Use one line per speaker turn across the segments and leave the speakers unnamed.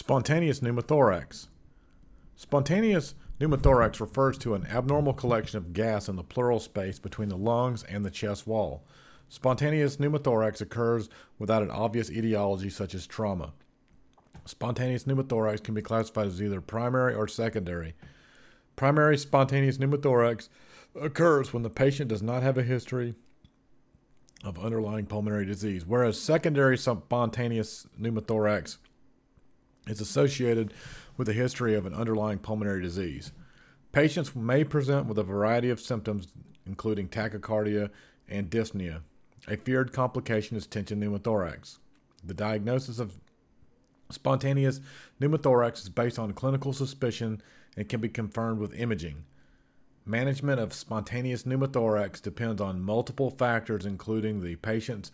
Spontaneous pneumothorax. Spontaneous pneumothorax refers to an abnormal collection of gas in the pleural space between the lungs and the chest wall. Spontaneous pneumothorax occurs without an obvious etiology such as trauma. Spontaneous pneumothorax can be classified as either primary or secondary. Primary spontaneous pneumothorax occurs when the patient does not have a history of underlying pulmonary disease, whereas secondary spontaneous pneumothorax is associated with a history of an underlying pulmonary disease. Patients may present with a variety of symptoms, including tachycardia and dyspnea. A feared complication is tension pneumothorax. The diagnosis of spontaneous pneumothorax is based on clinical suspicion and can be confirmed with imaging. Management of spontaneous pneumothorax depends on multiple factors, including the patient's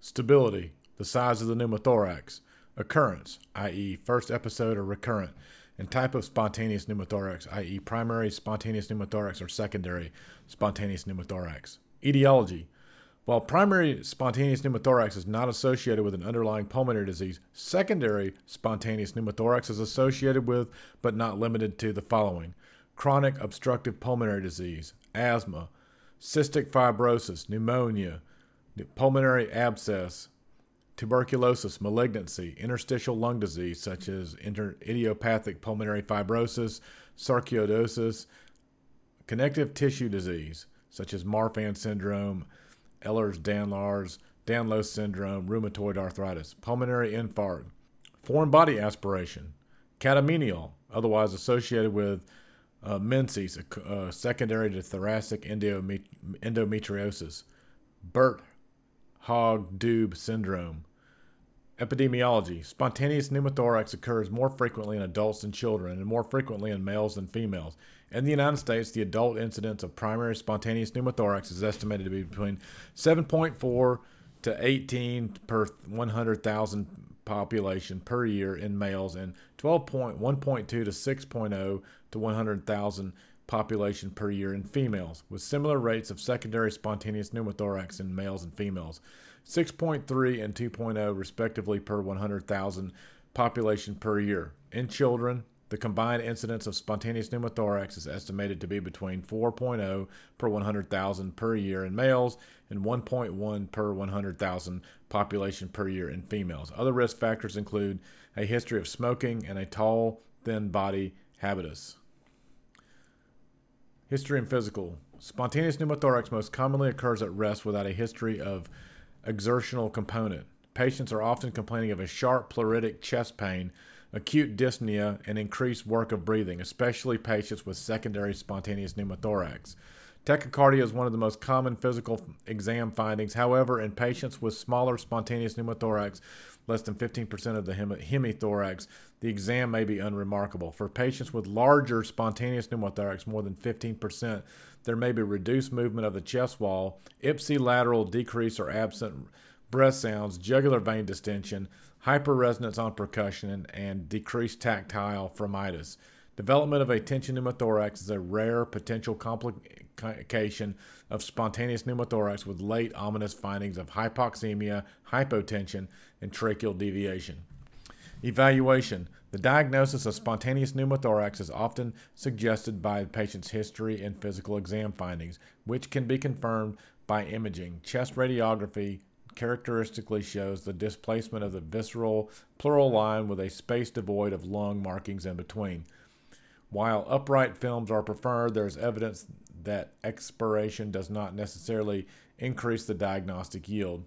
stability, the size of the pneumothorax, Occurrence, i.e., first episode or recurrent, and type of spontaneous pneumothorax, i.e., primary spontaneous pneumothorax or secondary spontaneous pneumothorax. Etiology. While primary spontaneous pneumothorax is not associated with an underlying pulmonary disease, secondary spontaneous pneumothorax is associated with, but not limited to, the following chronic obstructive pulmonary disease, asthma, cystic fibrosis, pneumonia, pulmonary abscess, tuberculosis, malignancy, interstitial lung disease such as inter- idiopathic pulmonary fibrosis, sarcoidosis, connective tissue disease such as Marfan syndrome, Ehlers-Danlos, Danlos syndrome, rheumatoid arthritis, pulmonary infarct, foreign body aspiration, catamenial, otherwise associated with uh, menses, uh, secondary to thoracic endometriosis, Birt Hogg Dube syndrome. Epidemiology Spontaneous pneumothorax occurs more frequently in adults than children and more frequently in males than females. In the United States, the adult incidence of primary spontaneous pneumothorax is estimated to be between 7.4 to 18 per 100,000 population per year in males and 12.1.2 to 6.0 to 100,000 population per year in females, with similar rates of secondary spontaneous pneumothorax in males and females, 6.3 and 2.0 respectively per 100,000 population per year. In children, the combined incidence of spontaneous pneumothorax is estimated to be between 4.0 per 100,000 per year in males and 1.1 per 100,000 population per year in females. Other risk factors include a history of smoking and a tall, thin body habitus. History and physical. Spontaneous pneumothorax most commonly occurs at rest without a history of exertional component. Patients are often complaining of a sharp pleuritic chest pain, acute dyspnea, and increased work of breathing, especially patients with secondary spontaneous pneumothorax. Tachycardia is one of the most common physical exam findings. However, in patients with smaller spontaneous pneumothorax, less than 15% of the hemithorax, the exam may be unremarkable. For patients with larger spontaneous pneumothorax, more than 15%, there may be reduced movement of the chest wall, ipsilateral decrease or absent breath sounds, jugular vein distension, hyperresonance on percussion, and, decreased tactile fremitus. Development of a tension pneumothorax is a rare potential complication of spontaneous pneumothorax with late ominous findings of hypoxemia, hypotension, and tracheal deviation. Evaluation The diagnosis of spontaneous pneumothorax is often suggested by the patient's history and physical exam findings, which can be confirmed by imaging. Chest radiography characteristically shows the displacement of the visceral pleural line with a space devoid of lung markings in between. While upright films are preferred, there is evidence that expiration does not necessarily increase the diagnostic yield.